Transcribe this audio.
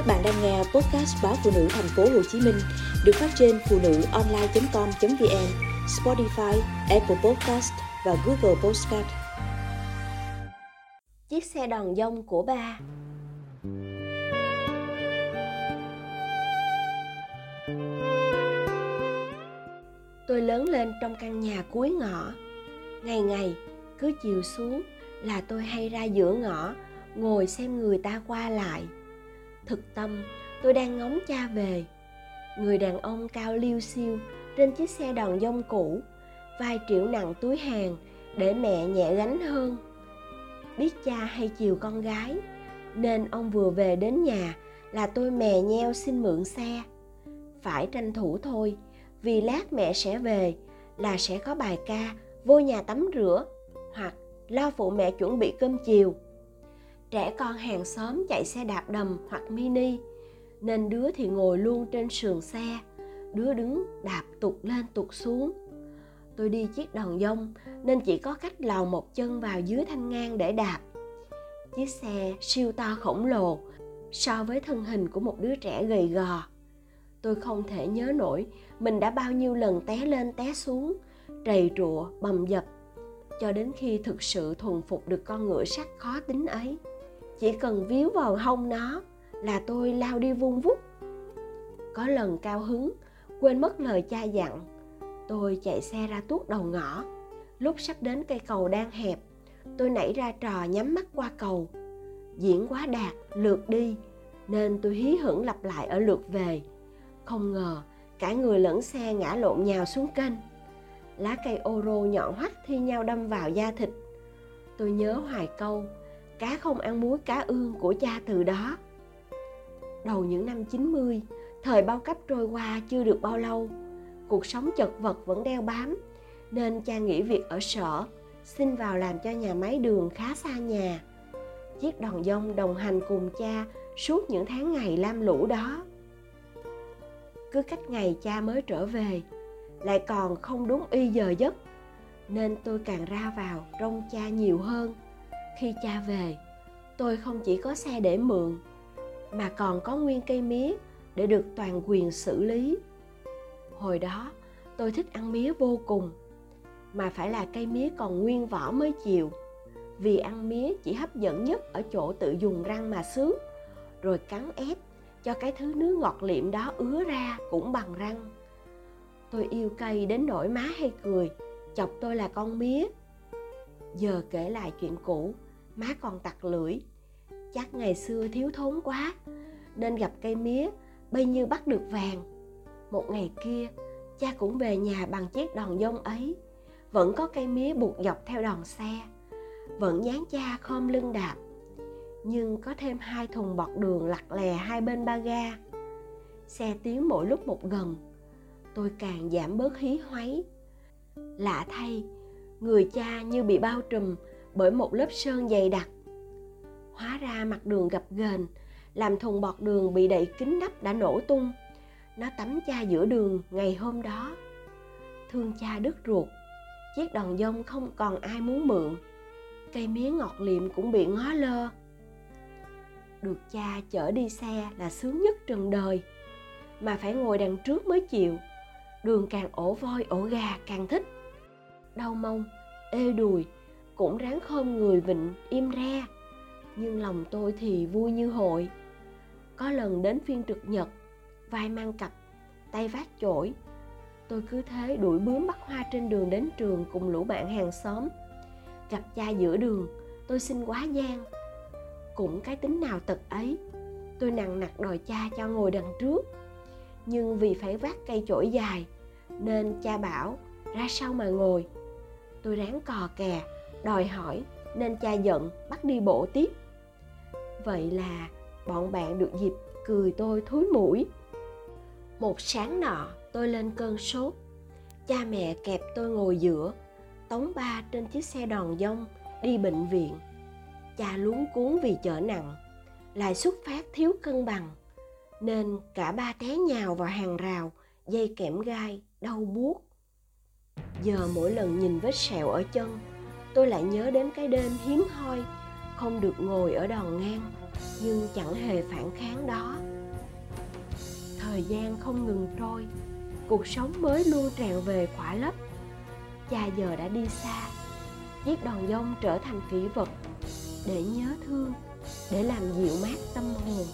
Các bạn đang nghe podcast báo phụ nữ thành phố Hồ Chí Minh được phát trên phụ nữ online.com.vn, Spotify, Apple Podcast và Google Podcast. Chiếc xe đòn dông của ba Tôi lớn lên trong căn nhà cuối ngõ. Ngày ngày, cứ chiều xuống là tôi hay ra giữa ngõ ngồi xem người ta qua lại thực tâm, tôi đang ngóng cha về. Người đàn ông cao liêu xiêu trên chiếc xe đòn dông cũ, vai triệu nặng túi hàng để mẹ nhẹ gánh hơn. Biết cha hay chiều con gái, nên ông vừa về đến nhà là tôi mè nheo xin mượn xe. Phải tranh thủ thôi, vì lát mẹ sẽ về là sẽ có bài ca vô nhà tắm rửa hoặc lo phụ mẹ chuẩn bị cơm chiều trẻ con hàng xóm chạy xe đạp đầm hoặc mini, nên đứa thì ngồi luôn trên sườn xe, đứa đứng đạp tụt lên tụt xuống. Tôi đi chiếc đòn dông, nên chỉ có cách lào một chân vào dưới thanh ngang để đạp. Chiếc xe siêu to khổng lồ, so với thân hình của một đứa trẻ gầy gò. Tôi không thể nhớ nổi mình đã bao nhiêu lần té lên té xuống, trầy trụa, bầm dập, cho đến khi thực sự thuần phục được con ngựa sắt khó tính ấy chỉ cần víu vào hông nó là tôi lao đi vung vút. Có lần cao hứng, quên mất lời cha dặn, tôi chạy xe ra tuốt đầu ngõ. Lúc sắp đến cây cầu đang hẹp, tôi nảy ra trò nhắm mắt qua cầu. Diễn quá đạt, lượt đi, nên tôi hí hửng lặp lại ở lượt về. Không ngờ, cả người lẫn xe ngã lộn nhào xuống kênh. Lá cây ô rô nhọn hoắt thi nhau đâm vào da thịt. Tôi nhớ hoài câu cá không ăn muối cá ương của cha từ đó. Đầu những năm 90, thời bao cấp trôi qua chưa được bao lâu, cuộc sống chật vật vẫn đeo bám, nên cha nghỉ việc ở sở, xin vào làm cho nhà máy đường khá xa nhà. Chiếc đòn dông đồng hành cùng cha suốt những tháng ngày lam lũ đó. Cứ cách ngày cha mới trở về, lại còn không đúng y giờ giấc, nên tôi càng ra vào trông cha nhiều hơn khi cha về, tôi không chỉ có xe để mượn, mà còn có nguyên cây mía để được toàn quyền xử lý. Hồi đó, tôi thích ăn mía vô cùng, mà phải là cây mía còn nguyên vỏ mới chịu, vì ăn mía chỉ hấp dẫn nhất ở chỗ tự dùng răng mà xước rồi cắn ép cho cái thứ nước ngọt liệm đó ứa ra cũng bằng răng. Tôi yêu cây đến nỗi má hay cười, chọc tôi là con mía. Giờ kể lại chuyện cũ má còn tặc lưỡi. Chắc ngày xưa thiếu thốn quá, nên gặp cây mía bây như bắt được vàng. Một ngày kia, cha cũng về nhà bằng chiếc đòn dông ấy. Vẫn có cây mía buộc dọc theo đòn xe, vẫn dán cha khom lưng đạp. Nhưng có thêm hai thùng bọt đường lặt lè hai bên ba ga. Xe tiến mỗi lúc một gần, tôi càng giảm bớt hí hoáy. Lạ thay, người cha như bị bao trùm bởi một lớp sơn dày đặc. Hóa ra mặt đường gập ghềnh, làm thùng bọt đường bị đậy kín nắp đã nổ tung. Nó tắm cha giữa đường ngày hôm đó. Thương cha đứt ruột, chiếc đòn dông không còn ai muốn mượn. Cây mía ngọt liệm cũng bị ngó lơ. Được cha chở đi xe là sướng nhất trần đời, mà phải ngồi đằng trước mới chịu. Đường càng ổ voi ổ gà càng thích. Đau mông ê đùi cũng ráng khom người vịnh im re. Nhưng lòng tôi thì vui như hội. Có lần đến phiên trực nhật, vai mang cặp, tay vác chổi. Tôi cứ thế đuổi bướm bắt hoa trên đường đến trường cùng lũ bạn hàng xóm. Gặp cha giữa đường, tôi xin quá gian. Cũng cái tính nào tật ấy, tôi nặng nặc đòi cha cho ngồi đằng trước. Nhưng vì phải vác cây chổi dài, nên cha bảo, ra sau mà ngồi. Tôi ráng cò kè đòi hỏi nên cha giận, bắt đi bộ tiếp. Vậy là bọn bạn được dịp cười tôi thúi mũi. Một sáng nọ, tôi lên cơn sốt. Cha mẹ kẹp tôi ngồi giữa, tống ba trên chiếc xe đòn dông đi bệnh viện. Cha luống cuốn vì chở nặng lại xuất phát thiếu cân bằng, nên cả ba té nhào vào hàng rào, dây kẽm gai, đau buốt. Giờ mỗi lần nhìn vết sẹo ở chân tôi lại nhớ đến cái đêm hiếm hoi, không được ngồi ở đòn ngang, nhưng chẳng hề phản kháng đó. Thời gian không ngừng trôi, cuộc sống mới luôn tràn về khỏa lấp. Cha giờ đã đi xa, chiếc đòn dông trở thành kỷ vật để nhớ thương, để làm dịu mát tâm hồn.